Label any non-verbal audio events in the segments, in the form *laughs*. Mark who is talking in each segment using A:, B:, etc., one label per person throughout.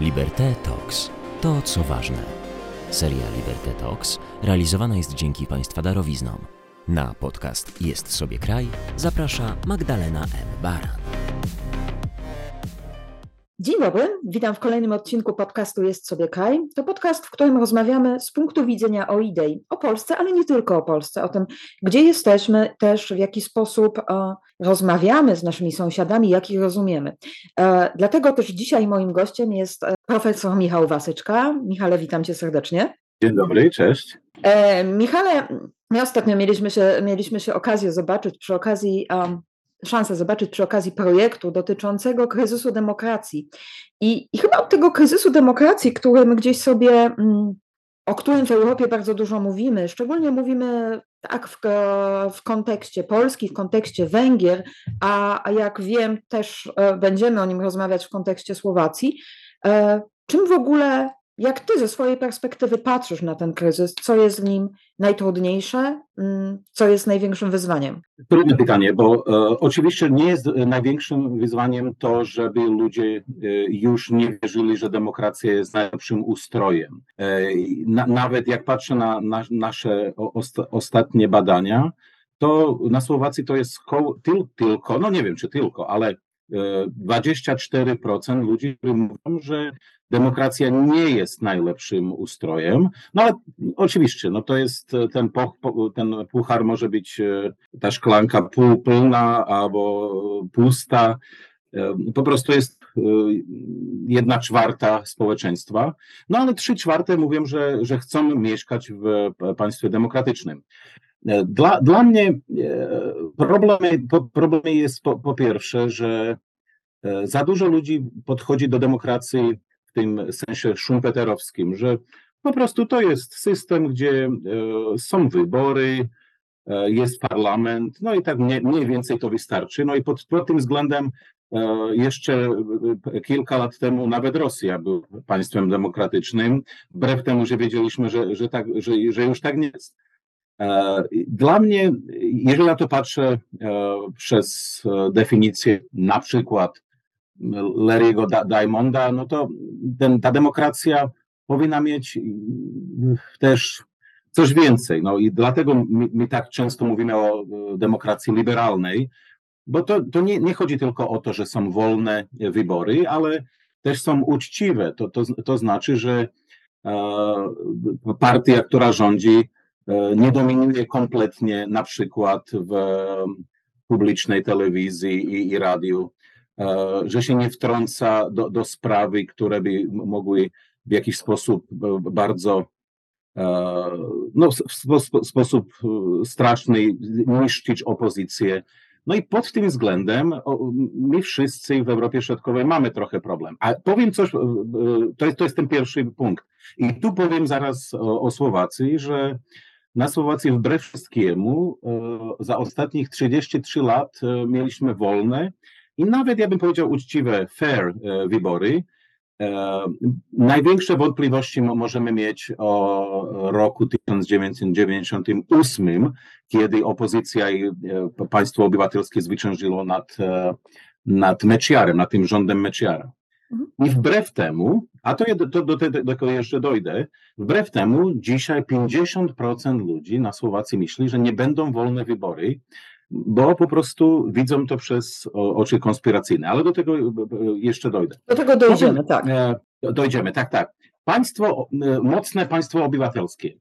A: Liberté Talks. To, co ważne. Seria Liberté Talks realizowana jest dzięki Państwa darowiznom. Na podcast Jest sobie kraj zaprasza Magdalena M. Baran.
B: Dzień dobry, witam w kolejnym odcinku podcastu Jest sobie kraj. To podcast, w którym rozmawiamy z punktu widzenia o idei, o Polsce, ale nie tylko o Polsce, o tym, gdzie jesteśmy, też w jaki sposób e, rozmawiamy z naszymi sąsiadami, jak ich rozumiemy. E, dlatego też dzisiaj moim gościem jest e, profesor Michał Wasyczka. Michale, witam cię serdecznie.
C: Dzień dobry, cześć.
B: E, Michale, my ostatnio mieliśmy się, mieliśmy się okazję zobaczyć przy okazji um, szansę zobaczyć przy okazji projektu dotyczącego kryzysu demokracji. I, i chyba od tego kryzysu demokracji, który my gdzieś sobie, mm, o którym w Europie bardzo dużo mówimy, szczególnie mówimy tak w, w kontekście Polski, w kontekście Węgier, a, a jak wiem, też e, będziemy o nim rozmawiać w kontekście Słowacji. E, czym w ogóle jak ty ze swojej perspektywy patrzysz na ten kryzys? Co jest w nim najtrudniejsze? Mm, co jest największym wyzwaniem?
C: Trudne pytanie, bo e, oczywiście nie jest największym wyzwaniem to, żeby ludzie e, już nie wierzyli, że demokracja jest najlepszym ustrojem. E, na, nawet jak patrzę na, na nasze osta, ostatnie badania, to na Słowacji to jest tyl, tylko, no nie wiem czy tylko, ale 24% ludzi, którzy mówią, że demokracja nie jest najlepszym ustrojem. No ale oczywiście, no to jest ten, po, ten puchar może być e, ta szklanka półpełna albo pusta. E, po prostu jest e, jedna czwarta społeczeństwa, no ale trzy czwarte mówią, że, że chcą mieszkać w państwie demokratycznym. Dla, dla mnie problem, problem jest po, po pierwsze, że za dużo ludzi podchodzi do demokracji tym sensie szumpeterowskim, że po prostu to jest system, gdzie e, są wybory, e, jest parlament, no i tak mniej, mniej więcej to wystarczy. No i pod, pod tym względem e, jeszcze kilka lat temu nawet Rosja była państwem demokratycznym, wbrew temu, że wiedzieliśmy, że, że, tak, że, że już tak nie jest. Dla mnie, jeżeli na to patrzę przez definicję na przykład Larry'ego Diamonda, no to ten, ta demokracja powinna mieć też coś więcej. No i dlatego my, my tak często mówimy o demokracji liberalnej, bo to, to nie, nie chodzi tylko o to, że są wolne wybory, ale też są uczciwe. To, to, to znaczy, że e, partia, która rządzi, e, nie dominuje kompletnie na przykład w publicznej telewizji i, i radiu E, że się nie wtrąca do, do sprawy, które by mogły w jakiś sposób bardzo e, no, w sposób e, straszny niszczyć opozycję. No i pod tym względem my wszyscy w Europie Środkowej mamy trochę problem. A powiem coś, to jest, to jest ten pierwszy punkt. I tu powiem zaraz o, o Słowacji, że na Słowacji wbrew wszystkiemu za ostatnich 33 lat mieliśmy wolne i nawet, ja bym powiedział, uczciwe, fair e, wybory. E, największe wątpliwości możemy mieć o roku 1998, kiedy opozycja i e, państwo obywatelskie zwyciężyło nad, nad Mečiarem, nad tym rządem Mečiara. Mhm. I wbrew temu, a to, to do tego jeszcze dojdę, wbrew temu dzisiaj 50% ludzi na Słowacji myśli, że nie będą wolne wybory, bo po prostu widzą to przez oczy konspiracyjne, ale do tego e, e, jeszcze dojdę.
B: Do tego dojdziemy, tak. E,
C: dojdziemy, tak, tak. Państwo, mocne państwo obywatelskie.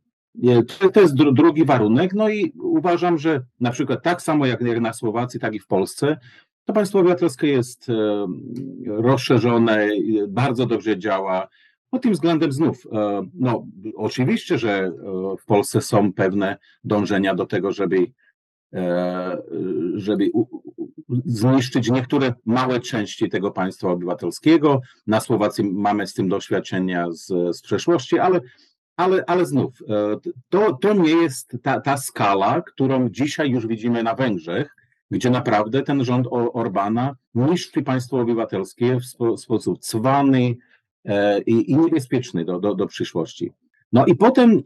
C: To jest drugi warunek, no i uważam, że na przykład tak samo jak na Słowacji, tak i w Polsce, to państwo obywatelskie jest rozszerzone, bardzo dobrze działa. Pod tym względem znów, no oczywiście, że w Polsce są pewne dążenia do tego, żeby E, żeby zniszczyć niektóre małe części tego państwa obywatelskiego. Na Słowacji mamy z tym doświadczenia z, z przeszłości, ale, ale, ale znów, e, to, to nie jest ta, ta skala, którą dzisiaj już widzimy na Węgrzech, gdzie naprawdę ten rząd Orbana niszczy państwo obywatelskie w spo, sposób cwany e, i, i niebezpieczny do, do, do przyszłości. No i potem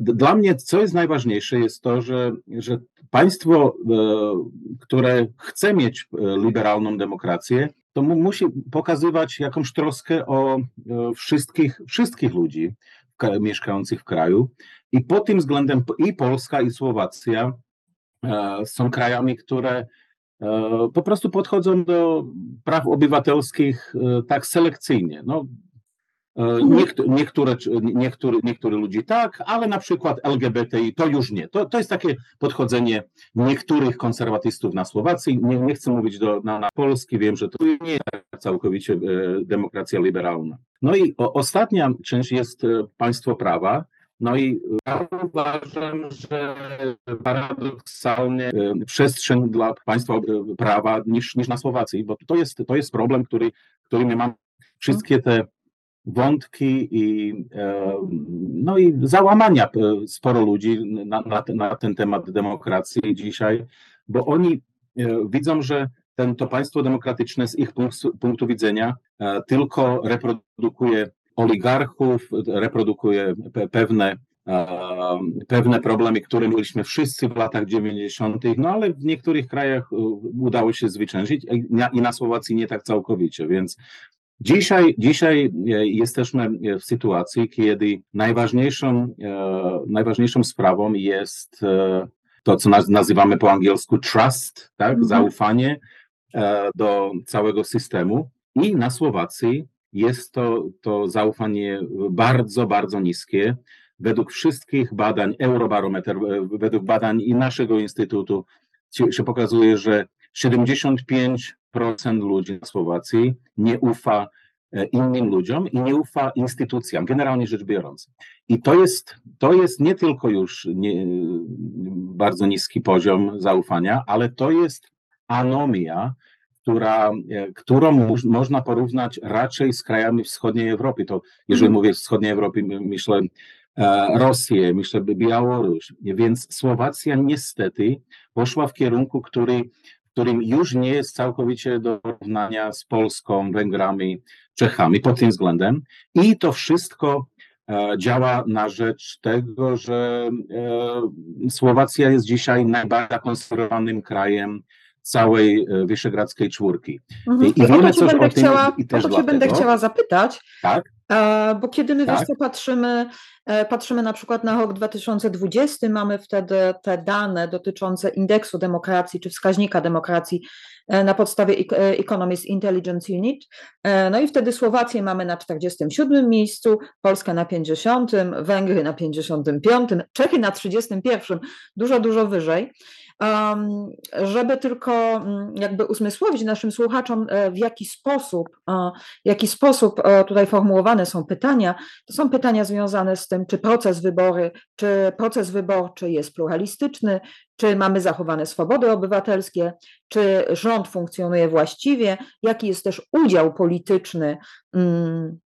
C: dla mnie, co jest najważniejsze, jest to, że, że państwo, które chce mieć liberalną demokrację, to musi pokazywać jakąś troskę o wszystkich, wszystkich ludzi mieszkających w kraju. I pod tym względem i Polska, i Słowacja e, są krajami, które e, po prostu podchodzą do praw obywatelskich e, tak selekcyjnie. No, Mhm. Niektóre, niektóre, niektóre ludzi tak, ale na przykład LGBTI to już nie. To, to jest takie podchodzenie niektórych konserwatystów na Słowacji. Nie, nie chcę mówić do, na, na Polski, wiem, że to nie jest całkowicie e, demokracja liberalna. No i ostatnia część jest e, państwo prawa. No i ja uważam, że paradoksalnie e, przestrzeń dla państwa prawa niż, niż na Słowacji, bo to jest, to jest problem, który, który my mamy. Wszystkie te wątki i, e, no i załamania e, sporo ludzi na, na, na ten temat demokracji dzisiaj, bo oni e, widzą, że ten, to państwo demokratyczne z ich punktu, punktu widzenia tylko reprodukuje oligarchów, reprodukuje pewne, pewne problemy, które mieliśmy wszyscy w latach 90., no ale w niektórych krajach udało się zwyciężyć i na Słowacji nie tak całkowicie, więc Dzisiaj, dzisiaj e, jesteśmy w sytuacji, kiedy najważniejszą, e, najważniejszą sprawą jest e, to, co nazywamy po angielsku trust, tak? Mhm. zaufanie do całego systemu. I na Słowacji jest to, to zaufanie bardzo, bardzo niskie. Według wszystkich badań, Eurobarometer, według badań i naszego instytutu się pokazuje, że 75 procent ludzi na Słowacji nie ufa e, innym ludziom i nie ufa instytucjom, generalnie rzecz biorąc. I to jest, to jest nie tylko już nie, bardzo niski poziom zaufania, ale to jest anomia, która, e, którą można porównać raczej z krajami wschodniej Europy. To, jeżeli mm. mówię wschodniej Europy, myślę e, Rosję, myślę Białoruś. Więc Słowacja niestety poszła w kierunku, który którym już nie jest całkowicie do porównania z Polską, Węgrami, Czechami pod tym względem. I to wszystko e, działa na rzecz tego, że Słowacja jest dzisiaj najbardziej konserwowanym krajem całej e, Wyszehradzkiej czwórki.
B: Mhm. I, I wiemy coś o tym chciała, i też o to cię będę chciała zapytać, tak? bo kiedy my tak? patrzymy E, patrzymy na przykład na rok 2020, mamy wtedy te dane dotyczące indeksu demokracji czy wskaźnika demokracji e, na podstawie Economist Intelligence Unit. No i wtedy Słowację mamy na 47 miejscu, Polskę na 50, Węgry na 55, Czechy na 31, dużo, dużo wyżej żeby tylko mm, jakby usmysłowić naszym słuchaczom, e, w jaki sposób, w jaki sposób e, tutaj formułowane są pytania, to są pytania związane z tym, czy proces wybory, czy proces wyborczy jest pluralistyczny, czy mamy zachowane swobody obywatelskie, czy rząd funkcjonuje właściwie, jaki jest też udział polityczny mm,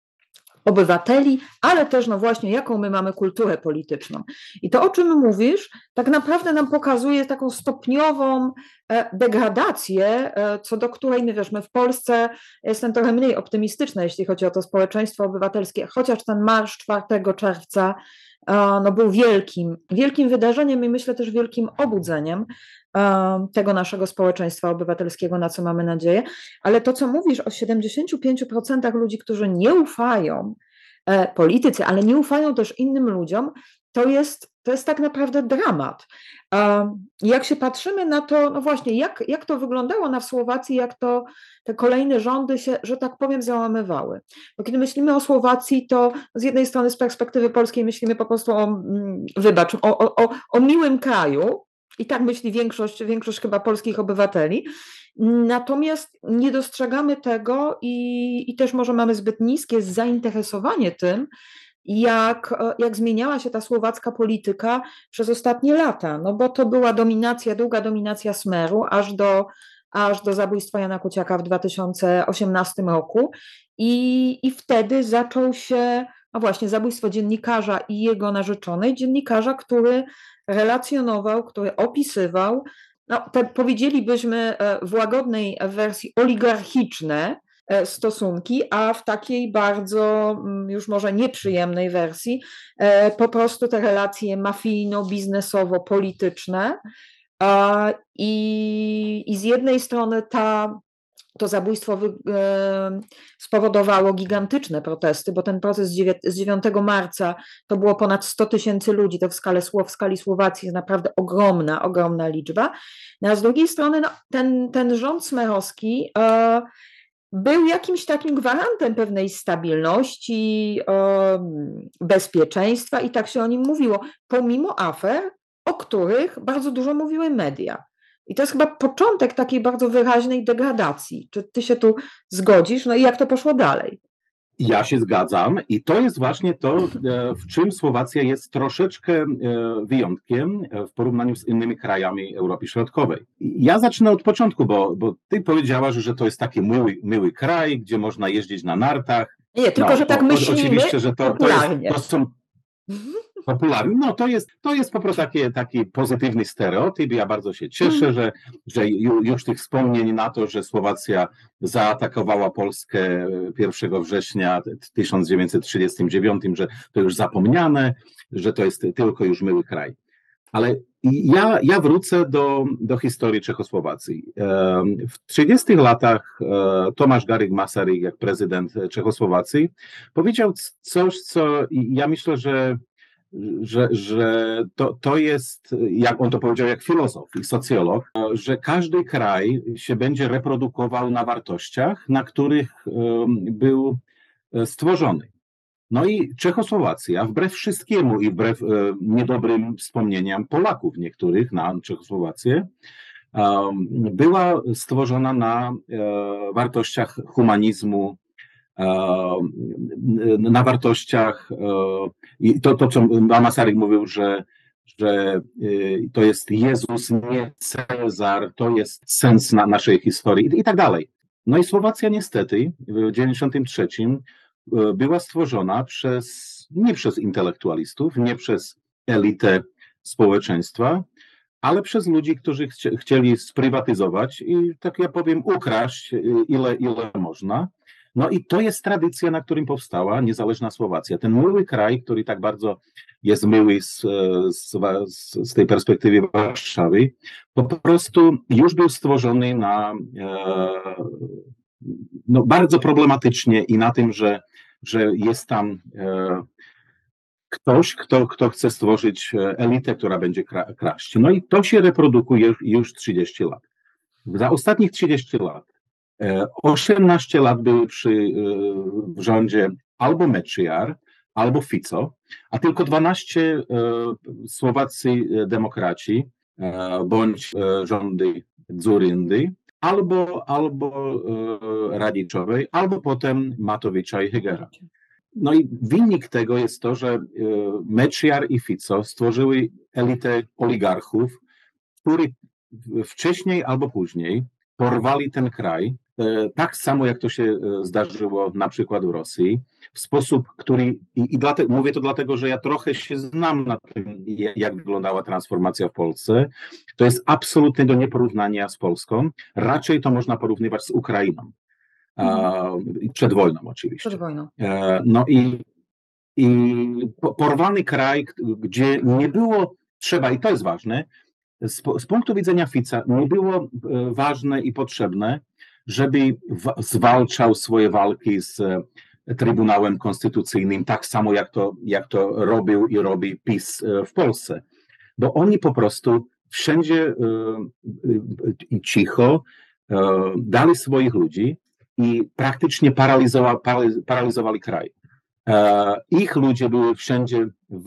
B: obywateli, ale też no właśnie, jaką my mamy kulturę polityczną. I to, o czym mówisz, tak naprawdę nam pokazuje taką stopniową e, degradację, e, co do której my wiesz, my w Polsce jestem trochę mniej optymistyczna, jeśli chodzi o to społeczeństwo obywatelskie, chociaż ten marsz 4 czerwca no, był wielkim, wielkim wydarzeniem i myślę też wielkim obudzeniem tego naszego społeczeństwa obywatelskiego, na co mamy nadzieję. Ale to, co mówisz o 75% ludzi, którzy nie ufają e, polityce, ale nie ufają też innym ludziom, to jest, to jest tak naprawdę dramat. Jak się patrzymy na to, no właśnie, jak, jak to wyglądało na Słowacji, jak to te kolejne rządy się, że tak powiem, załamywały. Bo kiedy myślimy o Słowacji, to z jednej strony z perspektywy polskiej myślimy po prostu o, mm, wybacz, o, o, o miłym kraju, i tak myśli większość, większość chyba polskich obywateli. Natomiast nie dostrzegamy tego i, i też może mamy zbyt niskie zainteresowanie tym, jak, jak zmieniała się ta słowacka polityka przez ostatnie lata. No bo to była dominacja, długa dominacja Smeru, aż do, aż do zabójstwa Jana Kuciaka w 2018 roku. I, I wtedy zaczął się, a właśnie, zabójstwo dziennikarza i jego narzeczonej, dziennikarza, który relacjonował, który opisywał, no, te powiedzielibyśmy e, w łagodnej wersji oligarchiczne stosunki, a w takiej bardzo mm, już może nieprzyjemnej wersji po prostu te relacje mafijno-biznesowo-polityczne. I, I z jednej strony ta to zabójstwo e, spowodowało gigantyczne protesty, bo ten proces z 9 marca to było ponad 100 tysięcy ludzi, to w, skali, w skali Słowacji jest naprawdę ogromna, ogromna liczba. No, a z drugiej strony no, ten, ten rząd smerowski e, był jakimś takim gwarantem pewnej stabilności, bezpieczeństwa i tak się o nim mówiło, pomimo afer, o których bardzo dużo mówiły media. I to jest chyba początek takiej bardzo wyraźnej degradacji. Czy ty się tu zgodzisz? No i jak to poszło dalej?
C: Ja się zgadzam i to jest właśnie to, e, w czym Słowacja jest troszeczkę e, wyjątkiem e, w porównaniu z innymi krajami Europy Środkowej. Ja zacznę od początku, bo, bo ty powiedziałaś, że to jest taki miły, miły kraj, gdzie można jeździć na nartach.
B: Nie, tylko
C: no,
B: że tak myślimy
C: Oczywiście, że to, to, jest, to są popularny. No to jest, to jest po prostu taki, taki pozytywny stereotyp. Ja bardzo się cieszę, mm. że, że już tych wspomnień na to, że Słowacja zaatakowała Polskę 1 września 1939, że to już zapomniane, że to jest tylko już miły kraj. Ale ja, ja wrócę do, do historii Czechosłowacji. W 30 latach e, Tomasz Garyk Masaryk, jak prezydent Czechosłowacji, powiedział coś, co ja myślę, że że, że to, to jest, jak on to powiedział, jak filozof i socjolog, że każdy kraj się będzie reprodukował na wartościach, na których był e, stworzony. No i Czechosłowacja, wbrew wszystkiemu i wbrew e, niedobrym wspomnieniom Polaków niektórych na Czechosłowację, była stworzona na e, wartościach humanizmu, na wartościach. I to, to co Masaryk mówił, że, że to jest Jezus, nie Cezar, to jest sens na naszej historii i, i tak dalej. No i Słowacja niestety w 93 y, była stworzona przez, nie przez intelektualistów, nie przez elitę społeczeństwa, ale przez ludzi, którzy chci chcieli sprywatyzować i, tak ja powiem, ukraść y, ile, ile można. No i to jest tradycja, na którym powstała niezależna Słowacja. Ten miły kraj, który tak bardzo jest miły z, z, z tej perspektywy Warszawy, po prostu już był stworzony na e, no, bardzo problematycznie i na tym, że, że jest tam e, ktoś, kto, kto chce stworzyć e, elitę, która będzie kra kraść. No i to się reprodukuje już 30 lat. Za ostatnich 30 lat 18 e, lat były przy, e, w rządzie albo Mečiar, albo Fico, a tylko 12 e, Słowacy demokraci, bądź rządy Dzuryndy, albo, albo Radiczowej, albo potem Matowicza i Hegera. No i wynik tego jest to, że Mečiar i Fico stworzyły elitę oligarchów, którzy wcześniej albo później porwali ten kraj E, tak samo jak to się e, zdarzyło na przykład w Rosji, w sposób, który, i, i dlatego, mówię to dlatego, że ja trochę się znam na tym, jak wyglądała transformacja w Polsce, to jest absolutnie do nieporównania z Polską, raczej to można porównywać z Ukrainą, mhm. przed wojną oczywiście.
B: Przed wojną.
C: E, no i, i porwany kraj, gdzie nie było trzeba, i to jest ważne, z, z punktu widzenia Fica nie było ważne i potrzebne, żeby zwalczał swoje walki z e, Trybunałem Konstytucyjnym, tak samo jak to, jak to robił i robi PiS e, w Polsce. Bo oni po prostu wszędzie e, i cicho dali swoich ludzi i praktycznie paralizowali, paralizowali kraj. Ich ludzie byli wszędzie w,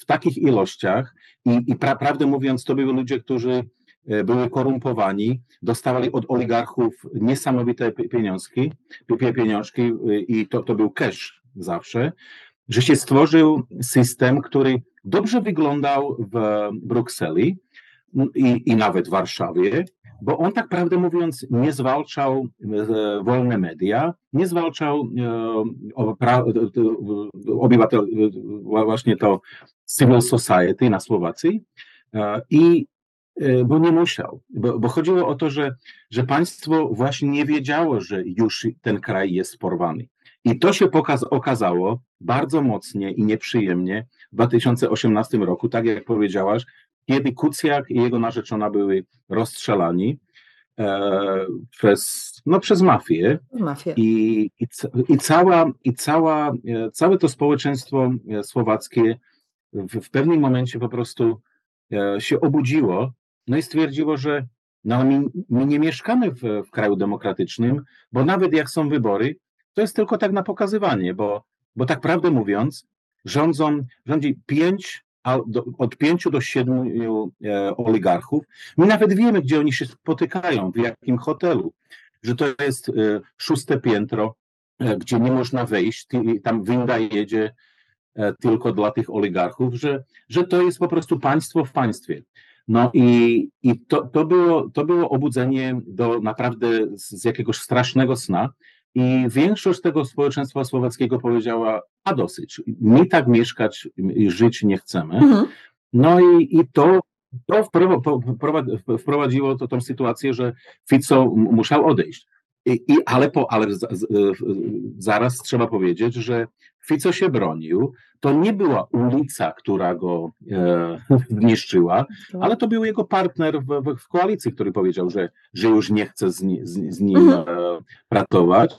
C: w takich ilościach i, i pra, prawdę mówiąc, to byli ludzie, którzy E, były korumpowani, dostawali od oligarchów niesamowite pieniążki, pieniążki e, i to, to był cash zawsze, że się stworzył system, który dobrze wyglądał w Brukseli i, i nawet w Warszawie, bo on tak prawdę mówiąc nie zwalczał e, wolne media, nie zwalczał obywatel, właśnie to civil society na Słowacji i bo nie musiał, bo, bo, chodziło o to, że, że państwo właśnie nie wiedziało, że już ten kraj jest porwany. I to się pokaz- okazało bardzo mocnie i nieprzyjemnie w 2018 roku, tak jak powiedziałaś, kiedy Kucjak i jego narzeczona były rozstrzelani e, przez, no, przez mafię.
B: mafię.
C: I, i, i, cała, i cała, e, całe to społeczeństwo e, słowackie w, w pewnym momencie po prostu e, się obudziło no i stwierdziło, że no, my, my nie mieszkamy w, w kraju demokratycznym, bo nawet jak są wybory, to jest tylko tak na pokazywanie, bo, bo tak prawdę mówiąc, rządzą, rządzi pięć, od pięciu do siedmiu e, oligarchów. My nawet wiemy, gdzie oni się spotykają, w jakim hotelu, że to jest e, szóste piętro, e, gdzie nie można wejść, tam winda jedzie tylko dla tych oligarchów, że, że to jest po prostu państwo w państwie. No i, i to, to, było, to było obudzenie do naprawdę z jakiegoś strasznego sna. I większość tego społeczeństwa słowackiego powiedziała, a dosyć, my tak mieszkać i żyć nie chcemy. Mhm. No i, i to, to wprowadziło to tą sytuację, że Fico musiał odejść. I, i ale po, ale z, z, zaraz trzeba powiedzieć, że Fico się bronił. To nie była ulica, która go e, *laughs* zniszczyła, ale to był jego partner w, w, w, koalicji, który powiedział, że, że już nie chce z, z, z nim mhm. e, pracować.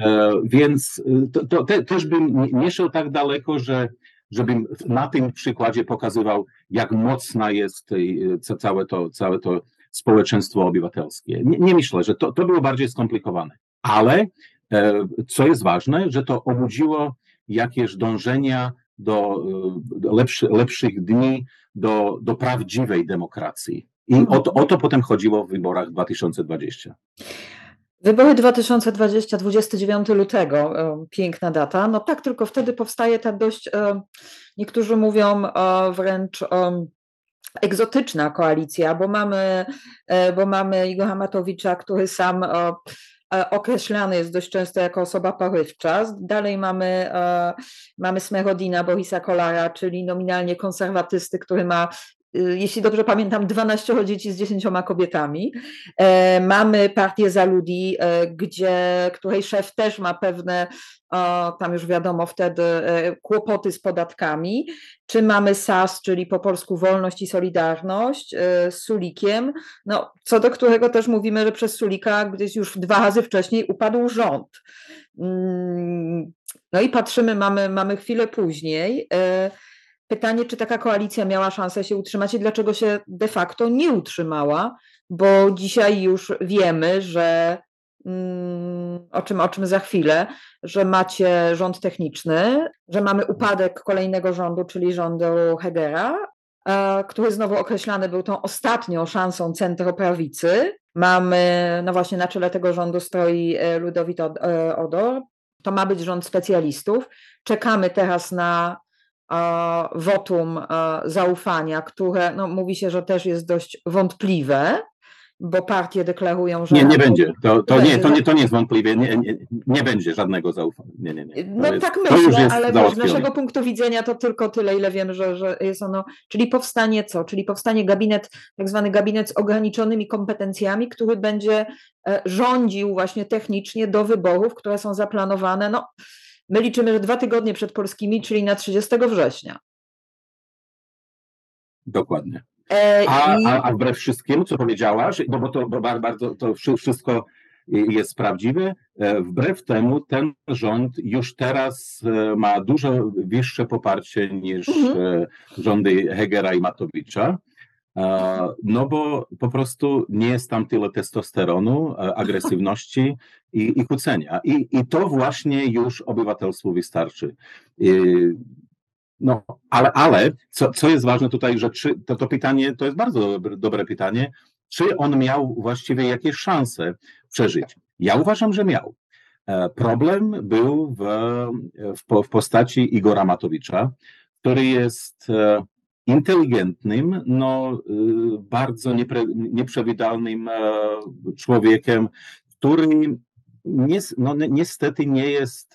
C: E, więc e, to, to te, też bym nie szedł tak daleko, że żebym na tym przykładzie pokazywał, jak mocna jest e, całe to, całe to społeczeństwo obywatelskie. Nie, nie myślę, że to, to było bardziej skomplikowane. Ale e, co jest ważne, że to obudziło jakieś dążenia do, do lepszy, lepszych dni, do, do prawdziwej demokracji. I o to, o to potem chodziło w wyborach 2020.
B: Wybory 2020, 29 lutego, e, piękna data. No tak, tylko wtedy powstaje ta dość, e, niektórzy mówią wręcz egzotyczna koalicja, bo mamy, bo mamy Igora Matowicza, który sam określany jest dość często jako osoba porywcza. Dalej mamy, e, mamy Smerodina Borisa Kolara, czyli nominalnie konserwatysty, który ma jeśli dobrze pamiętam, 12 dzieci z 10 kobietami. E, mamy partię Zaludi, e, gdzie, której szef też ma pewne tam już wiadomo wtedy e, kłopoty z podatkami, czy mamy SAS, czyli po polsku Wolność i Solidarność z Sulikiem, no, co do którego też mówimy, że przez Sulika gdzieś już dwa razy wcześniej upadł rząd. Mm, no i patrzymy, mamy, mamy chwilę później. Pytanie, czy taka koalicja miała szansę się utrzymać i dlaczego się de facto nie utrzymała, bo dzisiaj już wiemy, że Mm, o czym, o czym za chwilę, że macie rząd techniczny, że mamy upadek kolejnego rządu, czyli rządu Hegera, który znowu określany był tą ostatnią szansą centroprawicy. Mamy, no właśnie na czele tego rządu stoi e, Ludowit e, Odor. To ma być rząd specjalistów. Czekamy teraz na wotum zaufania, które no, mówi się, że też jest dość wątpliwe bo partie deklarują, że.
C: Nie, nie będzie. To, to, nie, to, nie, to nie jest wątpliwie. Nie, nie, nie będzie żadnego zaufania. Nie, nie, nie.
B: no jest, tak myślę, ale z naszego punktu widzenia to tylko tyle, ile wiemy, że, że jest ono. Czyli powstanie co? Czyli powstanie gabinet, tak zwany gabinet z ograniczonymi kompetencjami, który będzie e, rządził właśnie technicznie do wyborów, które są zaplanowane. No, my liczymy, że dwa tygodnie przed polskimi, czyli na 30 września.
C: Dokładnie. E, a, a, a wbrew wszystkiemu, co powiedziałaś, no bo to bo bardzo to wszystko jest prawdziwe, e, wbrew temu ten rząd już teraz e, ma dużo wyższe poparcie niż mhm. rządy Hegera i Matowicza. No bo po prostu nie jest tam tyle testosteronu, agresywności i, i kłócenia. I, I to właśnie już obywatelstwu wystarczy. No, ale, ale co, co jest ważne tutaj, że czy, to, to pytanie to jest bardzo dobre, dobre pytanie, czy on miał właściwie jakieś szanse przeżyć? Ja uważam, że miał. E, problem był w, w, w postaci Igora Matowicza, który jest e, inteligentnym, no, e, bardzo niepre, nieprzewidywalnym człowiekiem, który no, niestety nie jest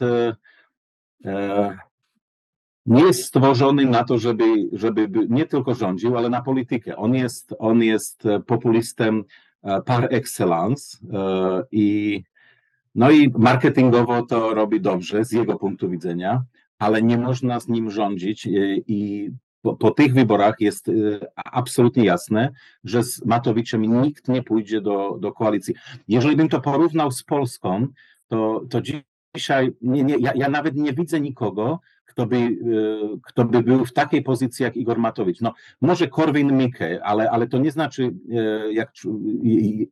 C: nie jest stworzony na to, żeby, żeby nie tylko rządził, ale na politykę. On jest, on jest populistem par excellence i no i marketingowo to robi dobrze z jego punktu widzenia, ale nie można z nim rządzić i po, po, tych wyborach jest y, absolutnie jasne, że z Matowiczem nikt nie pójdzie do, do koalicji. Jeżeli bym to porównał z Polską, to, to dzisiaj nie, nie, ja, ja nawet nie widzę nikogo, kto by, y, kto by był w takiej pozycji jak Igor Matowicz. No, może Korwin-Mikke, ale, ale to nie znaczy y, jak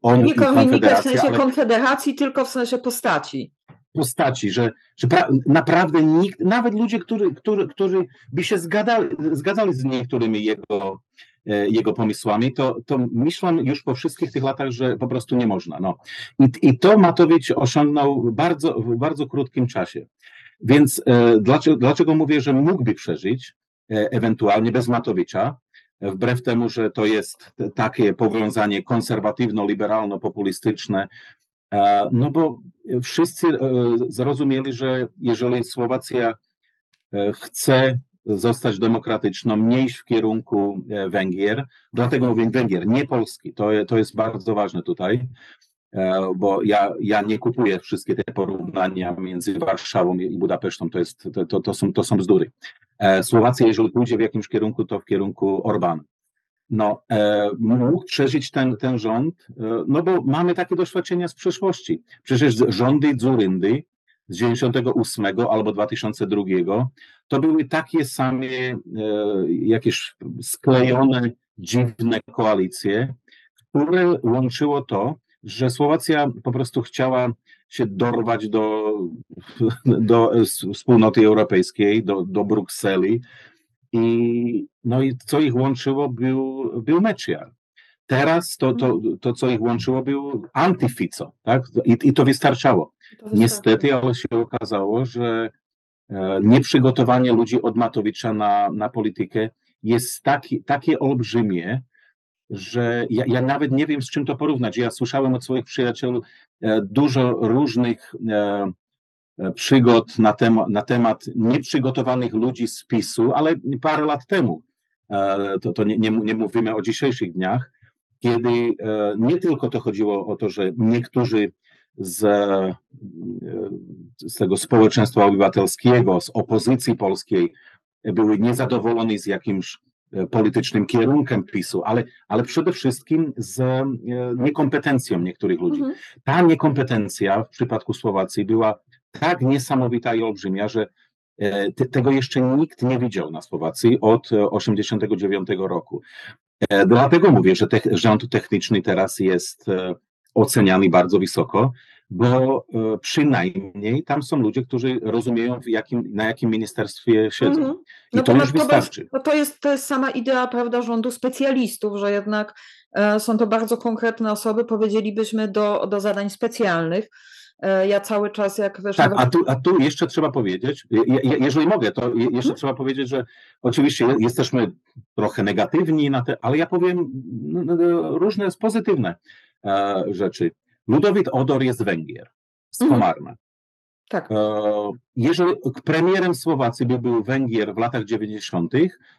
C: on
B: nie Korwin-Mikke w sensie ale... konfederacji, tylko w sensie postaci
C: postaci, że, że naprawdę nikt, nawet ludzie, którzy, którzy, którzy by się zgadzali, zgadzali z niektórymi jego, e, jego pomysłami, to, to myślę już po wszystkich tych latach, że po prostu nie można. No. I, i to Matowicz osiągnął bardzo, w bardzo krótkim czasie. Więc e, dlaczego, dlaczego mówię, że mógłby przeżyć e, ewentualnie bez Matowicza, wbrew temu, że to jest takie powiązanie konserwatywno-liberalno-populistyczne, no bo wszyscy e, zrozumieli, że jeżeli Słowacja e, chce zostać demokratyczną, nie iść w kierunku Węgier, dlatego mówię Węgier, nie Polski, to, to jest bardzo ważne tutaj, bo ja, ja nie kupuję wszystkie te porównania między Warszawą i Budapesztą, to, jest, to, to, to, są, to są bzdury. Słowacja, jeżeli pójdzie w jakimś kierunku, to w kierunku Orbana no, e, mógł przeżyć ten, ten rząd, e, no bo mamy takie doświadczenia z przeszłości. Przecież rządy Dzuryndy z 98 albo 2002 to były takie same e, jakieś sklejone, dziwne koalicje, które łączyło to, że Słowacja po prostu chciała się dorwać do, do wspólnoty europejskiej, do, do Brukseli, i, no i co ich łączyło, był, był Mečiar. Teraz to, to, to, co ich łączyło, był antyfico, tak? I, i to wystarczało. To Niestety, ale się okazało, że e, nieprzygotowanie ludzi od Matowicza na, na politykę jest taki, takie olbrzymie, że ja, ja, nawet nie wiem, z czym to porównać. Ja słyszałem od swoich przyjaciół e, dużo różnych E, przygód na, temat, na temat nieprzygotowanych ludzi z PiSu, ale parę lat temu, e, to, to nie, nie, nie mówimy o dzisiejszych dniach, kiedy e, nie tylko to chodziło o to, że niektórzy z, z tego społeczeństwa obywatelskiego, z opozycji polskiej były niezadowoleni z jakimś politycznym kierunkiem PiSu, ale, ale przede wszystkim z niekompetencją niektórych ludzi. Mhm. Ta niekompetencja w przypadku Słowacji była tak niesamowita i olbrzymia, że e, te, tego jeszcze nikt nie widział na Słowacji od 1989 roku. E, dlatego mówię, że te, rząd techniczny teraz jest e, oceniany bardzo wysoko, bo przynajmniej tam są ludzie, którzy rozumieją, jakim, na jakim ministerstwie siedzą. Mm -hmm. I no to, to już wystarczy.
B: To, to, jest, to jest sama idea prawda, rządu specjalistów, że jednak e, są to bardzo konkretne osoby, powiedzielibyśmy, do, do zadań specjalnych. E, ja cały czas jak wiesz...
C: Tak, a tu, a tu jeszcze trzeba powiedzieć, jeżeli mogę, to jeszcze hmm? trzeba powiedzieć, że oczywiście jesteśmy trochę negatywni na te, ale ja powiem no, no, no, różne pozytywne e, rzeczy. Ludowit Odor jest Węgier z mhm. Komarna. Hmm. Tak. E, jeżeli premierem Słowacji by był Węgier w latach 90.,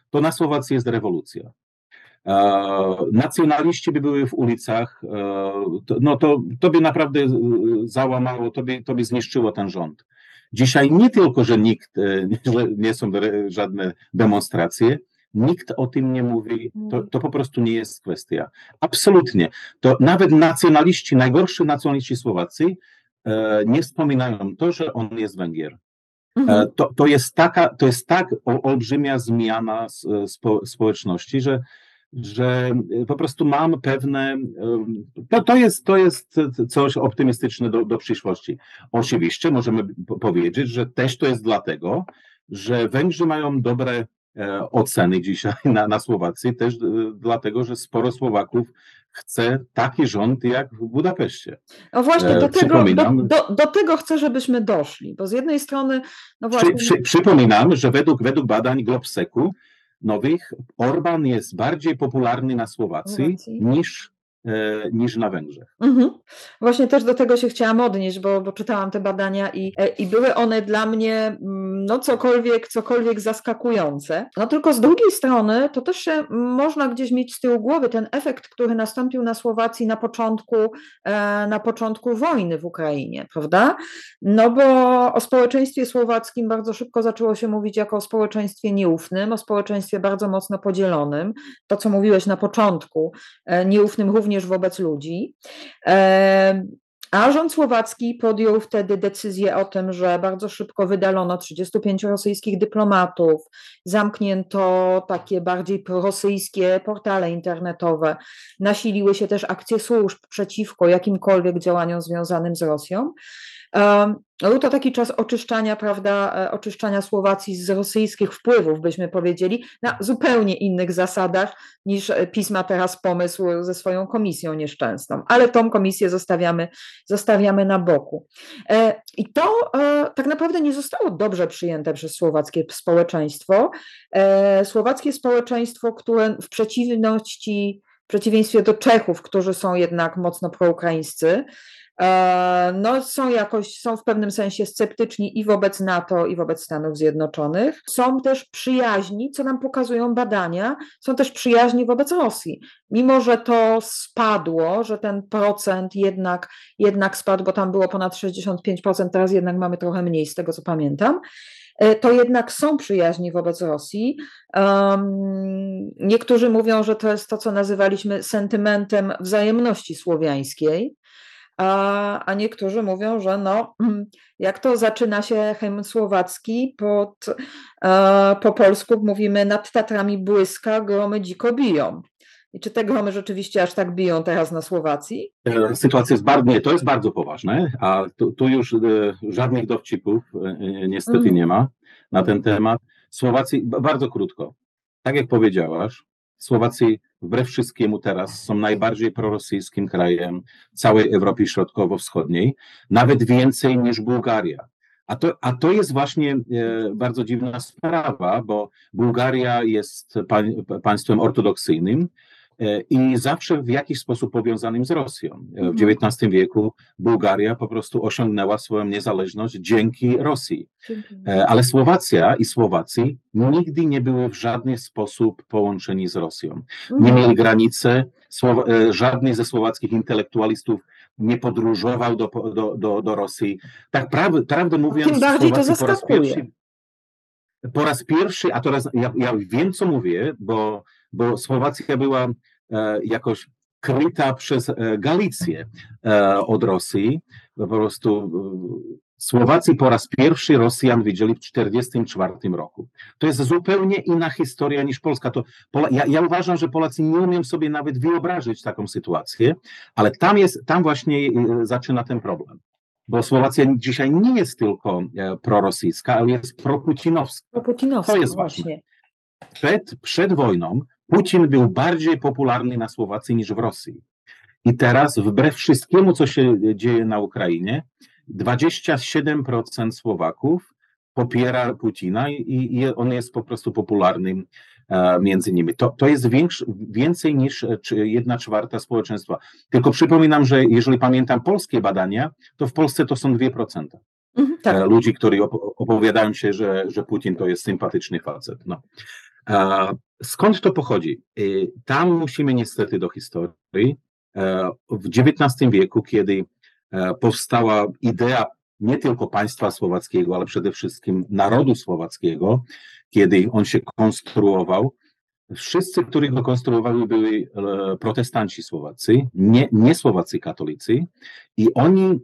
C: to na Słowacji jest rewolucja. E, nacjonaliści by były w ulicach, e, no to, to by naprawdę e, załamało, to by, to by zniszczyło ten rząd. Dzisiaj nie tylko, że nikt, że nie są żadne demonstracje, nikt o tym nie mówi, to, to po prostu nie jest kwestia. Absolutnie. To nawet nacjonaliści, najgorszy nacjonaliści Słowacji nie wspominają to, że on jest Węgier. Mhm. To, to, jest taka, to jest tak olbrzymia zmiana spo, społeczności, że że y, po prostu mam pewne. To, to, jest, to jest coś optymistyczne do, do przyszłości. Oczywiście możemy powiedzieć, że też to jest dlatego, że Węgrzy mają dobre e, oceny dzisiaj na, na Słowacji, też e, dlatego, że sporo Słowaków chce taki rząd jak w Budapeszcie.
B: No właśnie, do e, tego, do, do, do, tego chcę, żebyśmy doszli, bo z jednej strony. No właśnie...
C: Przy, przy, przypominam, że według, według badań Globseku nowych, Orban jest bardziej popularny na Słowacji, niż niż na Węgrzech. Mhm.
B: Właśnie też do tego się chciałam odnieść, bo, bo czytałam te badania i, e, i były one dla mnie mm, no cokolwiek, cokolwiek zaskakujące. No tylko z drugiej strony to też się można gdzieś mieć z tyłu głowy ten efekt, który nastąpił na Słowacji na początku, e, na początku wojny w Ukrainie, prawda? No bo o społeczeństwie słowackim bardzo szybko zaczęło się mówić jako o społeczeństwie nieufnym, o społeczeństwie bardzo mocno podzielonym. To, co mówiłeś na początku, e, nieufnym również wobec ludzi. A rząd słowacki podjął wtedy decyzję o tym, że bardzo szybko wydalono 35 rosyjskich dyplomatów, zamknięto takie bardziej prorosyjskie portale internetowe, nasiliły się też akcje służb przeciwko jakimkolwiek działaniom związanym z Rosją. Był to taki czas oczyszczania, prawda, e, oczyszczania Słowacji z rosyjskich wpływów, byśmy powiedzieli, na zupełnie innych zasadach niż e, pisma teraz pomysł ze swoją komisją nieszczęsną. Ale tą komisję zostawiamy, zostawiamy na boku. E, I to tak naprawdę nie zostało dobrze przyjęte przez słowackie społeczeństwo. Słowackie społeczeństwo, które w przeciwności, w przeciwieństwie do Czechów, którzy są jednak mocno proukraińscy, no, są jakoś, są w pewnym sensie sceptyczni i wobec NATO, i wobec Stanów Zjednoczonych. Są też przyjaźni, co nam pokazują badania, są też przyjaźni wobec Rosji. Mimo, że to spadło, że ten procent jednak, jednak spadł, bo tam było ponad 65%, teraz jednak mamy trochę mniej z tego, co pamiętam e, to jednak są przyjaźni wobec Rosji. Um, niektórzy mówią, że to jest to, co nazywaliśmy sentymentem wzajemności słowiańskiej, a, a niektórzy mówią, że no, jak to zaczyna się hymn słowacki, pod, e, po polsku mówimy nad Tatrami błyska, gromy dziko biją. I czy te gromy rzeczywiście aż tak biją teraz na Słowacji?
C: E, sytuacja jest bardzo, nie, to jest bardzo poważne, a tu, tu już e, żadnych dowcipów niestety mm. nie ma na ten temat. Słowacji, bardzo krótko, tak jak powiedziałaś, Słowacji wbrew wszystkiemu teraz są najbardziej prorosyjskim krajem całej Europy Środkowo-Wschodniej, nawet więcej niż Bułgaria. A to, a to jest właśnie e, bardzo dziwna sprawa, bo Bułgaria jest państwem ortodoksyjnym, i zawsze w jakiś sposób powiązanym z Rosją. E, w XIX mhm. wieku Bułgaria po prostu osiągnęła swoją niezależność dzięki Rosji. E, ale Słowacja i Słowacji nigdy nie były w żaden sposób połączeni z Rosją. Nie mhm. mieli granicy, żadny ze słowackich intelektualistów nie podróżował do, do, do, do Rosji. Tak prawdę, prawdę mówiąc,
B: Tym bardziej to zaskakuje. Po raz pierwszy,
C: po raz pierwszy a teraz ja, ja wiem, co mówię, bo bo Słowacja była e, jakoś kryta przez e, Galicję e, od Rosji. Po prostu Słowacji po raz pierwszy Rosjan widzieli w 1944 roku. To jest zupełnie inna historia niż Polska. To ja, ja, uważam, że Polacy nie umieją sobie nawet wyobrazić taką sytuację, ale tam, jest, tam właśnie zaczyna ten problem. Bo Słowacja dzisiaj nie jest tylko prorosyjska, ale jest proputinowska.
B: Proputinowska, to jest właśnie.
C: Przed, przed wojną Putin był bardziej popularny na Słowacji niż w Rosji. I teraz, wbrew wszystkiemu, co się dzieje na Ukrainie, 27% Słowaków popiera Putina i, i on jest po prostu popularnym e, między nimi. To, to jest większy, więcej niż jedna czwarta społeczeństwa. Tylko przypominam, że jeżeli pamiętam polskie badania, to w Polsce to są 2%. Mhm, tak. E, ludzi, którzy opowiadają się, że, że Putin to jest sympatyczny facet. No. Skąd to pochodzi? Y, tam musimy niestety do historii. E, w XIX wieku, kiedy e, powstała idea nie tylko państwa słowackiego, ale przede wszystkim narodu słowackiego, kiedy on się konstruował, wszyscy, których go konstruowali, byli e, protestanci słowacy, nie, nie słowacy katolicy i oni,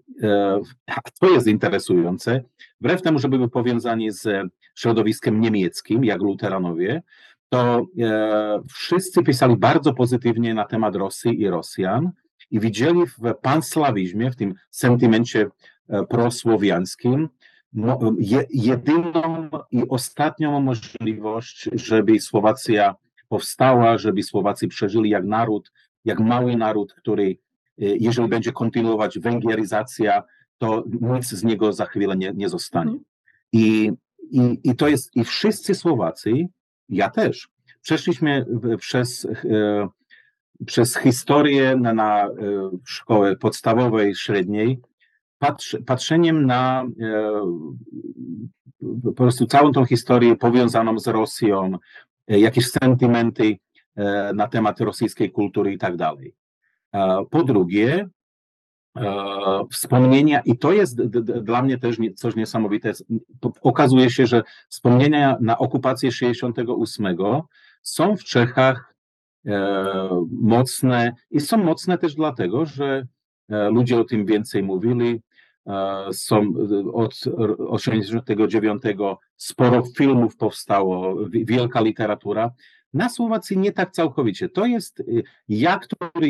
C: to jest interesujące, wbrew temu, że byli powiązani z środowiskiem niemieckim, jak luteranowie, to e, wszyscy pisali bardzo pozytywnie na temat Rosji i Rosjan i widzieli w panslawizmie, w tym sentymencie e, prosłowiańskim, no, je, jedyną i ostatnią możliwość, żeby Słowacja powstała, żeby Słowacy przeżyli jak naród, jak mały naród, który, e, jeżeli będzie kontynuować węgieryzacja, to nic z niego za chwilę nie, nie zostanie. Mhm. I, i, I to jest, i wszyscy Słowacy ja też. Przeszliśmy przez, e, przez historię na, na e, szkołę podstawowej, średniej, patrz, patrzeniem na e, po prostu całą tą historię powiązaną z Rosją, jakieś sentymenty na temat rosyjskiej kultury i tak dalej. Po drugie, wspomnienia, i to jest dla mnie też coś niesamowite, okazuje się, że wspomnienia na okupację 68 są w Czechach mocne i są mocne też dlatego, że ludzie o tym więcej mówili, są od 89 sporo filmów powstało, wielka literatura. Na Słowacji nie tak całkowicie. To jest y, ja, który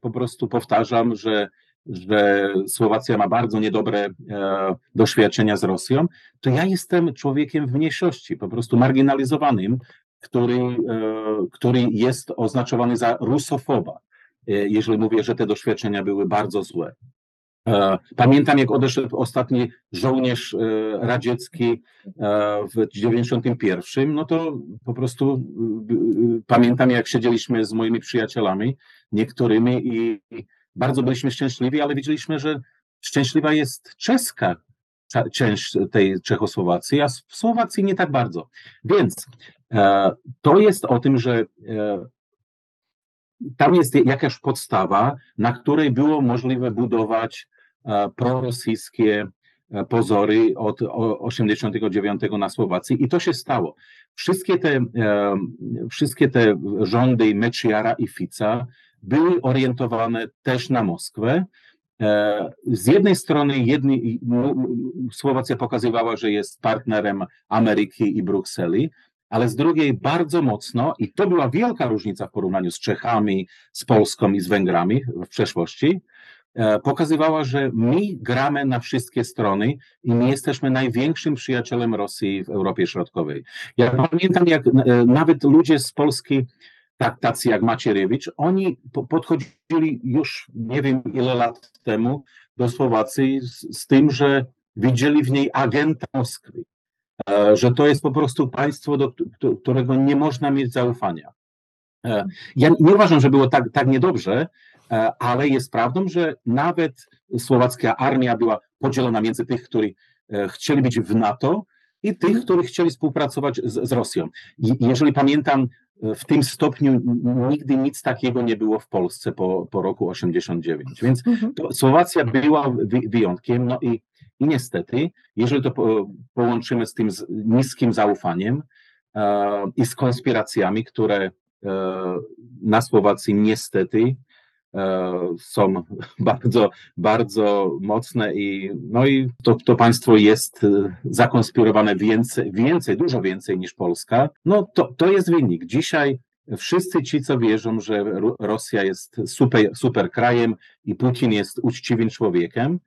C: po prostu powtarzam, że, że Słowacja ma bardzo niedobre e, doświadczenia z Rosją, to ja jestem człowiekiem w mniejszości, po prostu marginalizowanym, który, e, który jest oznaczowany za rusofoba, e, jeżeli mówię, że te doświadczenia były bardzo złe. E, pamiętam, jak odeszedł ostatni żołnierz e, radziecki e, w 91, no to po prostu pamiętam, jak siedzieliśmy z moimi przyjacielami, niektórymi i bardzo byliśmy szczęśliwi, ale widzieliśmy, że szczęśliwa jest czeska część tej Czechosłowacji, a w Słowacji nie tak bardzo. Więc to jest o tym, że tam jest jakaś podstawa, na której było możliwe budować e, prorosyjskie e, pozory od 89 na Słowacji i to się stało. Wszystkie te, e, wszystkie te rządy Mečiara i Fica były orientowane też na Moskwę. Z jednej strony jedni, Słowacja pokazywała, że jest partnerem Ameryki i Brukseli, ale z drugiej bardzo mocno, i to była wielka różnica w porównaniu z Czechami, z Polską i z Węgrami w przeszłości, e, pokazywała, że my gramy na wszystkie strony i my jesteśmy największym przyjacielem Rosji w Europie Środkowej. Ja pamiętam, jak e, nawet ludzie z Polski, tak, tacy jak Macierewicz, oni podchodzili już nie wiem ile lat temu do Słowacji z, z tym, że widzieli w niej agenta Moskwy. E, że to jest po prostu państwo, do którego nie można mieć zaufania. E, ja nie uważam, że było tak, tak niedobrze, e, ale jest prawdą, że nawet słowacka armia była podzielona między tych, którzy chcieli być w NATO i tych, mhm. którzy chcieli współpracować z, z Rosją. I jeżeli pamiętam, w tym stopniu nigdy nic takiego nie było w Polsce po, po roku 89. Więc mhm. Słowacja była wyjątkiem, no i i niestety, jeżeli to połączymy z tym niskim zaufaniem e, i z konspiracjami, które e, na Słowacji niestety e, są *laughs* bardzo, bardzo mocne i, no i to, to państwo jest zakonspirowane więcej, więcej, dużo więcej niż Polska, no to, to jest wynik. Dzisiaj wszyscy ci, co wierzą, że Rosja jest super, super krajem i Putin jest uczciwym człowiekiem,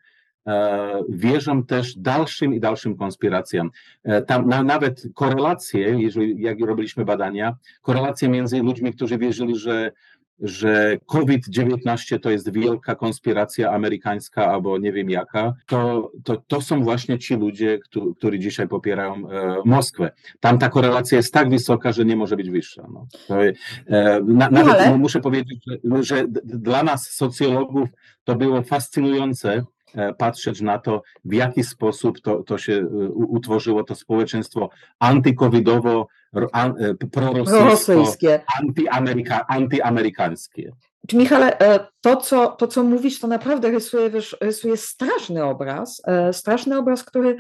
C: E, wierzę też dalszym i dalszym konspiracjom. E, tam na, nawet korelacje, jeżeli, jak robiliśmy badania, korelacje między ludźmi, którzy wierzyli, że że COVID-19 to jest wielka konspiracja amerykańska albo nie wiem jaka, to, to, to są właśnie ci ludzie, którzy, którzy dzisiaj popierają e, Moskwę. Tam ta korelacja jest tak wysoka, że nie może być wyższa. No. To, e, na, no nawet ale... muszę powiedzieć, że, że dla nas socjologów to było fascynujące, patrzeć na to, w jaki sposób to, to się e, utworzyło to społeczeństwo antykowidowo, e, prorosyjskie, antyameryka, antyamerykańskie.
B: Michale, to co, to co mówisz, to naprawdę rysuje, wiesz, rysuje straszny obraz, straszny obraz, który,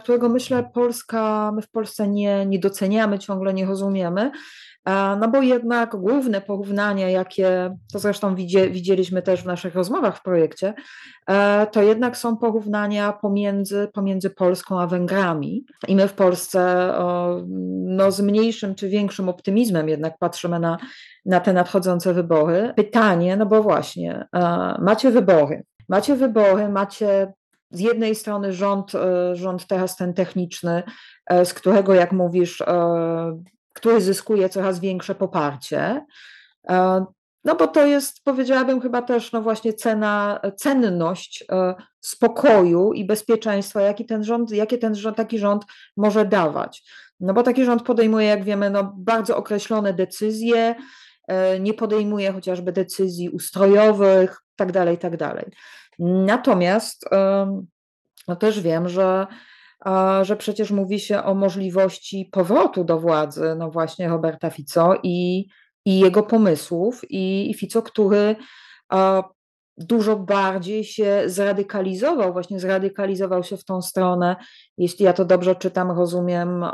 B: którego myślę Polska, my w Polsce nie, nie doceniamy, ciągle nie rozumiemy no bo jednak główne porównania, jakie to zresztą widzieliśmy też w naszych rozmowach w projekcie, e, to jednak są porównania pomiędzy, pomiędzy Polską a Węgrami. I my w Polsce no, z mniejszym czy większym optymizmem jednak patrzymy na, na te nadchodzące wybory. Pytanie, no bo właśnie, e, macie wybory. Macie wybory, macie z jednej strony rząd, e, rząd teraz ten techniczny, z którego, jak mówisz, który zyskuje coraz większe poparcie. E, no bo to jest, powiedziałabym, chyba też no właśnie cena, cenność e, spokoju i bezpieczeństwa, jaki ten rząd, jakie ten rząd, taki rząd może dawać. No bo taki rząd podejmuje, jak wiemy, no bardzo określone decyzje, e, nie podejmuje chociażby decyzji ustrojowych, tak dalej, tak dalej. Natomiast no też wiem, że że przecież mówi się o możliwości powrotu do władzy, no właśnie Roberta Fico i, i jego pomysłów, i, i Fico, który dużo bardziej się zradykalizował, właśnie zradykalizował się w tą stronę, jeśli ja to dobrze czytam, rozumiem,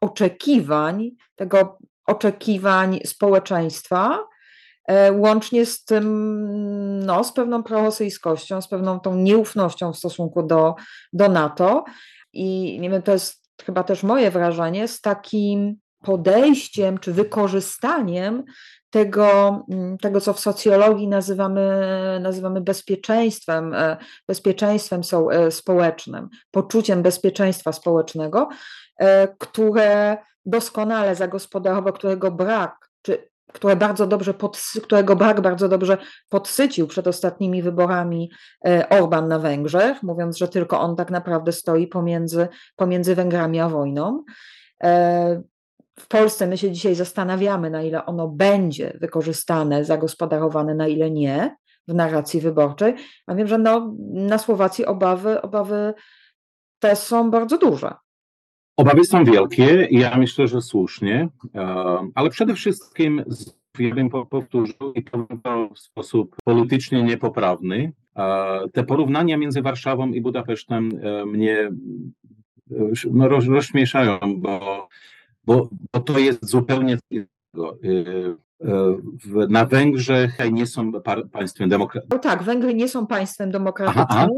B: oczekiwań, tego oczekiwań społeczeństwa, e, łącznie z tym, no, z pewną prorosyjskością, z pewną tą nieufnością w stosunku do, do NATO. I nie wiem, to jest chyba też moje wrażenie, z takim podejściem czy wykorzystaniem tego, mm, tego, co w socjologii nazywamy, nazywamy bezpieczeństwem, e, bezpieczeństwem e, społecznym, poczuciem bezpieczeństwa społecznego, e, które doskonale zagospodarował, którego brak, czy które bardzo dobrze którego brak bardzo dobrze podsycił przed ostatnimi wyborami Orban na Węgrzech, mówiąc, że tylko on tak naprawdę stoi pomiędzy, pomiędzy Węgrami a wojną w Polsce my się dzisiaj zastanawiamy, na ile ono będzie wykorzystane, zagospodarowane, na ile nie w narracji wyborczej. A wiem, że no, na Słowacji obawy, obawy te są bardzo duże.
C: Obawy są wielkie i ja myślę, że słusznie, ale przede wszystkim ja bym powtórzył i to w sposób politycznie niepoprawny. Te porównania między Warszawą i Budapesztem e, mnie e, no, rozśmieszają, bo bo, bo to jest zupełnie innego. Na Węgrzech nie są państwem demokratycznym.
B: No tak, Węgry nie są państwem demokratycznym. Aha,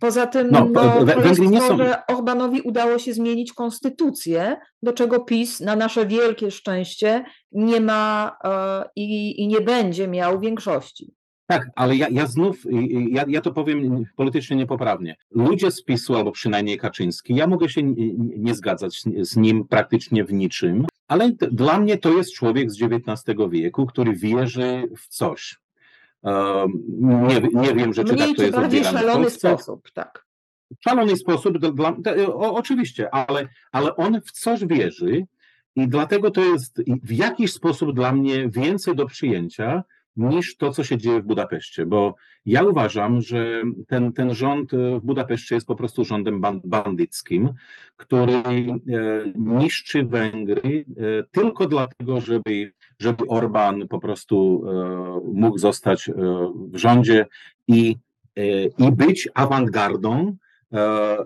B: Poza tym no, no, Węgry nie są... że Orbanowi udało się zmienić konstytucję, do czego PiS na nasze wielkie szczęście nie ma e, i, i nie będzie miał większości.
C: Tak, ale ja, ja znów, ja, ja to powiem politycznie niepoprawnie. Ludzie z PiSu, albo przynajmniej Kaczyński, ja mogę się nie, nie zgadzać z nim praktycznie w niczym, ale dla mnie to jest człowiek z XIX wieku, który wierzy w coś. Nie, nie wiem, że czy
B: Mniej
C: tak to jest
B: bardziej szalony sposób, tak.
C: Szalony sposób, dla, o, oczywiście, ale, ale on w coś wierzy i dlatego to jest w jakiś sposób dla mnie więcej do przyjęcia, niż to, co się dzieje w Budapeszcie, bo ja uważam, że ten, ten rząd w Budapeszcie jest po prostu rządem bandyckim, który e, niszczy Węgry e, tylko dlatego, żeby, żeby Orban po prostu e, mógł zostać w rządzie i, i być awangardą, E,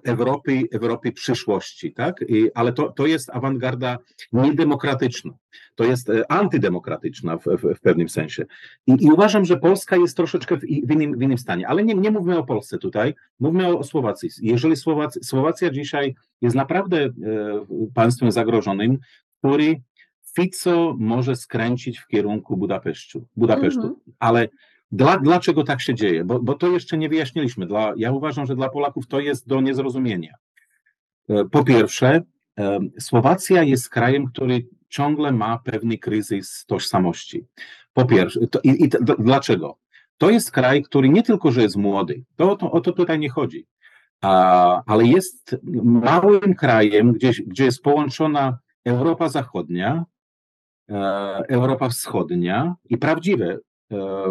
C: Europy, Europy przyszłości, tak? I, ale to, to jest awangarda niedemokratyczna, to jest e, antydemokratyczna w, w, w pewnym sensie. I, I, uważam, że Polska jest troszeczkę w, w, innym, w innym stanie, ale nie, nie mówmy o Polsce tutaj, mówmy o Słowacji. Jeżeli Słowacja, Słowacja dzisiaj jest naprawdę e, państwem zagrożonym, który Fico może skręcić w kierunku Budapesztu, Budapesztu. Mhm. ale dla, dlaczego tak się dzieje? Bo, bo to jeszcze nie wyjaśniliśmy. Dla, ja uważam, że dla Polaków to jest do niezrozumienia. E, po pierwsze, e, Słowacja jest krajem, który ciągle ma pewny kryzys tożsamości. Po pierwsze, to, i, i to, dlaczego? To jest kraj, który nie tylko, że jest młody, to, to o to tutaj nie chodzi, a, ale jest małym krajem, gdzie, gdzie jest połączona Europa Zachodnia, e, Europa Wschodnia i prawdziwe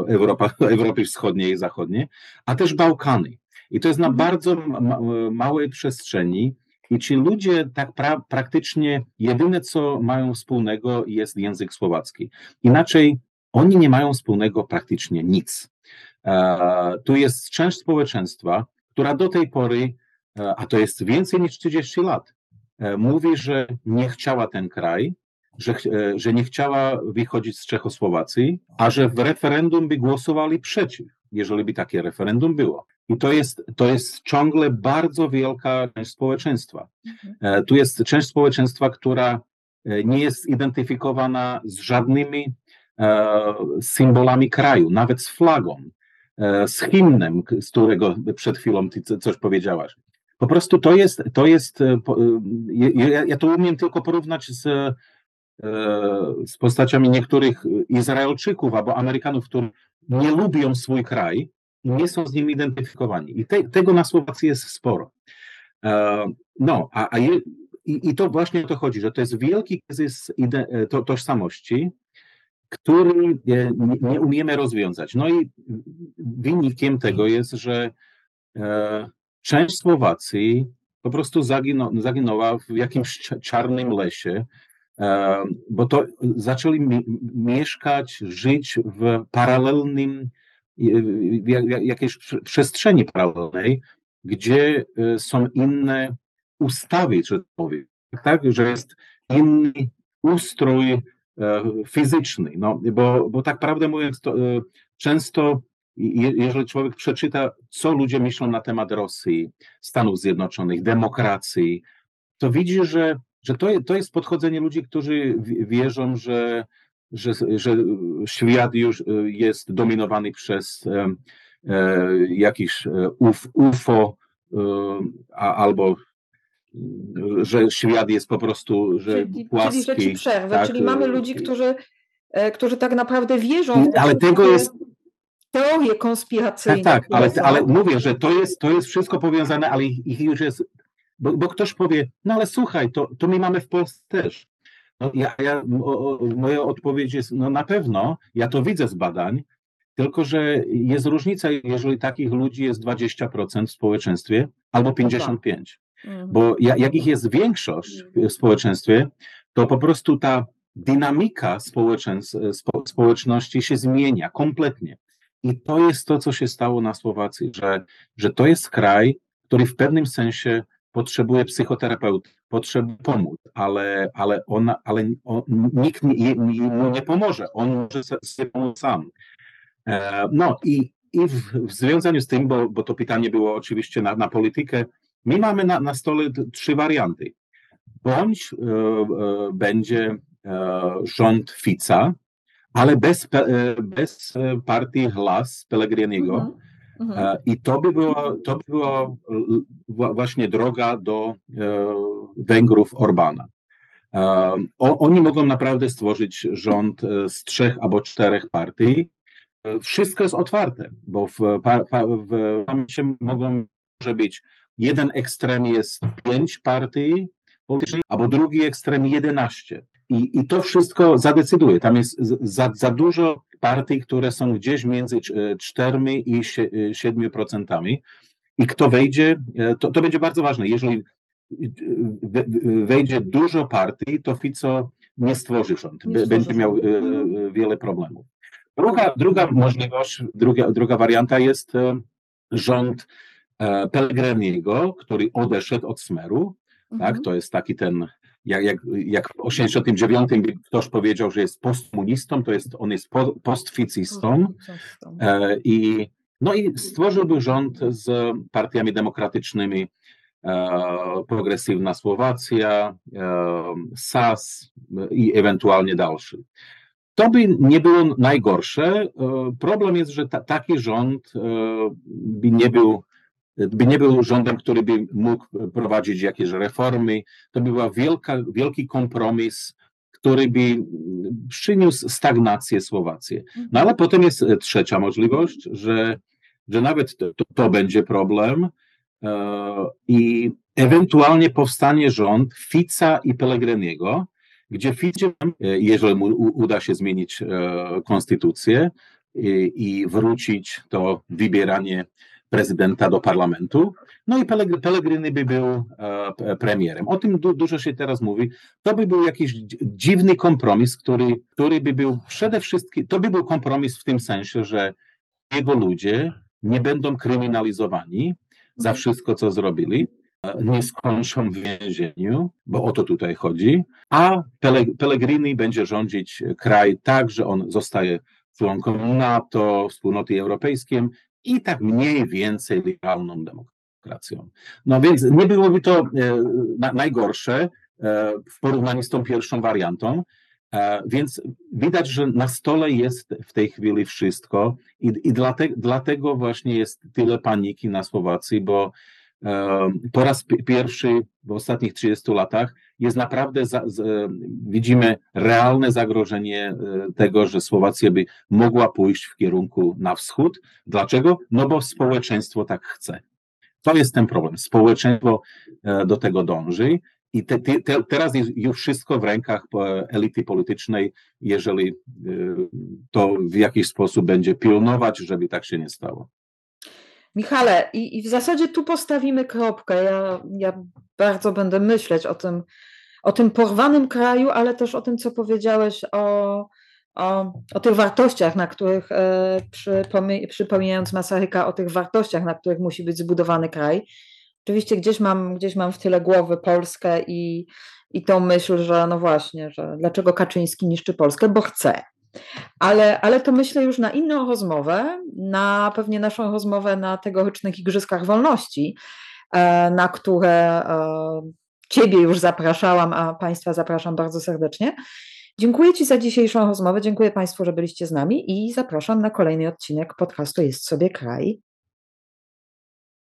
C: Europa, *laughs* Europy Wschodniej i Zachodniej, a też Bałkany. I to jest na mhm. bardzo ma małej przestrzeni. I ci ludzie tak pra praktycznie jedyne, co mają wspólnego, jest język słowacki. Inaczej oni nie mają wspólnego praktycznie nic. E, tu jest część społeczeństwa, która do tej pory, e, a to jest więcej niż 30 lat, e, mówi, że nie chciała ten kraj, że, e, że nie chciała wychodzić z Czechosłowacji, a że w referendum by głosowali przeciw, jeżeli by takie referendum było. I to jest, to jest ciągle bardzo wielka część społeczeństwa. Mhm. E, tu jest część społeczeństwa, która e, nie jest zidentyfikowana z żadnymi symbolami kraju, nawet z flagą, z hymnem, z którego przed chwilą ty coś powiedziałaś. Po prostu to jest, to jest ja, ja to umiem tylko porównać z z postaciami niektórych Izraelczyków albo Amerykanów, którzy nie lubią swój kraj i nie są z nim identyfikowani. I te, tego na Słowacji jest sporo. E, no, a, a je, i, i, to właśnie o to chodzi, że to jest wielki kryzys ide, e, to, tożsamości, który nie, nie, umiemy rozwiązać. No i wynikiem tego jest, że e, część Słowacji po prostu zaginęła w jakimś czarnym lesie, bo to zaczęli mieszkać, żyć w paralelnym, w jakiejś przestrzeni paralelnej, gdzie e, są inne ustawy, tak powiem, tak, że jest inny ustrój e, fizyczny, no, bo, bo tak prawdę mówiąc, to e, często jeżeli człowiek przeczyta, co ludzie myślą na temat Rosji, Stanów Zjednoczonych, demokracji, to widzi, że, że to, to jest podchodzenie ludzi, którzy wierzą, że, że, że świat już jest dominowany przez E, jakiś e, uf, UFO e, a, albo że świat jest po prostu że
B: czyli, płaski. Czyli, że ci przerwę, tak? czyli mamy ludzi, którzy, którzy tak naprawdę wierzą
C: w ale tego jest
B: teorie konspiracyjne.
C: Tak, tak ale, ale mówię, że to jest, to jest wszystko powiązane, ale ich, ich już jest, bo, bo, ktoś powie, no ale słuchaj, to, to my mamy w Polsce też. No ja, ja, o, moja odpowiedź jest, no na pewno, ja to widzę z badań, tylko, że jest różnica, jeżeli takich ludzi jest 20% w społeczeństwie albo 55%. Mhm. Bo jak ich jest większość w społeczeństwie, to po prostu ta dynamika społeczności się zmienia kompletnie. I to jest to, co się stało na Słowacji, że, że to jest kraj, który w pewnym sensie potrzebuje psychoterapeuty, potrzebuje pomóc, ale, ale, ona, ale on, nikt mu nie pomoże, on może sobie pomóc sam. E, no i, i w, w związaniu z tym, bo, bo to pytanie było oczywiście na, na politykę, my mamy na, na stole trzy warianty. Bądź e, e, będzie e, rząd Fica, ale bez, e, bez partii Hlas Pellegriniego. Mhm. Mhm. I to by było, to by była właśnie droga do Węgrów Orbana. Oni mogą naprawdę stworzyć rząd z trzech albo czterech partii, wszystko jest otwarte, bo w, w mogą może być jeden ekstrem jest pięć partii albo drugi ekstrem jedenaście. I, I to wszystko zadecyduje. Tam jest za, za dużo partii, które są gdzieś między cztermi i siedmiu procentami. I kto wejdzie, e, to, to będzie bardzo ważne. Jeżeli wejdzie dużo partii, to Fico nie stworzy rząd. Nie będzie miał e, e, wiele problemów. Druga, druga możliwość, druga, druga warianta jest e, rząd e, Pellegriniego, który odeszedł od Smeru. Tak? Mhm. Tak? To jest taki ten, jak, jak, jak w 89 ktoś powiedział, że jest postkomunistą, to jest, on jest postficistą. E, I, no i stworzyłby rząd z partiami demokratycznymi, progresywna Słowacja, SAS i ewentualnie dalszy. To by nie było najgorsze. E, problem jest, że ta, taki rząd e, by nie był by nie był rządem, który by mógł prowadzić jakieś reformy. To by był wielki kompromis, który by przyniósł stagnację Słowację. No ale potem jest trzecia możliwość, że, że nawet to, to będzie problem e, i ewentualnie powstanie rząd Fica i Pellegriniego, gdzie Fidesz, jeżeli mu uda się zmienić e, konstytucję i, i wrócić to wybieranie prezydenta do parlamentu, no i Pellegrini by był e, premierem. O tym du dużo się teraz mówi. To by był jakiś dziwny kompromis, który, który by był przede wszystkim, to by był kompromis w tym sensie, że jego ludzie nie będą kryminalizowani za mhm. wszystko, co zrobili, nie skończą w więzieniu, bo o to tutaj chodzi, a Pellegrini będzie rządzić kraj tak, że on zostaje członkiem NATO, wspólnoty europejskiej i tak mniej więcej liberalną demokracją. No więc nie byłoby to e, najgorsze e, w porównaniu z tą pierwszą wariantą, e, więc widać, że na stole jest w tej chwili wszystko i, i dlatego, dlatego właśnie jest tyle paniki na Słowacji, bo po raz pierwszy w ostatnich 30 latach jest naprawdę, za, z, widzimy realne zagrożenie e, tego, że Słowacja by mogła pójść w kierunku na wschód. Dlaczego? No bo społeczeństwo tak chce. To jest ten problem. Społeczeństwo e, do tego dąży i te, te, teraz jest już wszystko w rękach e, elity politycznej, jeżeli to w jakiś sposób będzie pilnować, żeby tak się nie stało.
B: Michale, i, i w zasadzie tu postawimy kropkę. Ja, ja bardzo będę myśleć o tym, o tym porwanym kraju, ale też o tym, co powiedziałeś o, o, o tych wartościach, na których, e, przypominając Masaryka, o tych wartościach, na których musi być zbudowany kraj. Oczywiście gdzieś mam, gdzieś mam w tyle głowy Polskę i, i tą myśl, że no właśnie, że dlaczego Kaczyński niszczy Polskę, bo chce. Ale, ale to myślę już na inną rozmowę, na pewnie naszą rozmowę na tegorocznych Igrzyskach Wolności, e, na które e, Ciebie już zapraszałam, a Państwa zapraszam bardzo serdecznie. Dziękuję Ci za dzisiejszą rozmowę, dziękuję Państwu, że byliście z nami i zapraszam na kolejny odcinek podcastu Jest sobie kraj.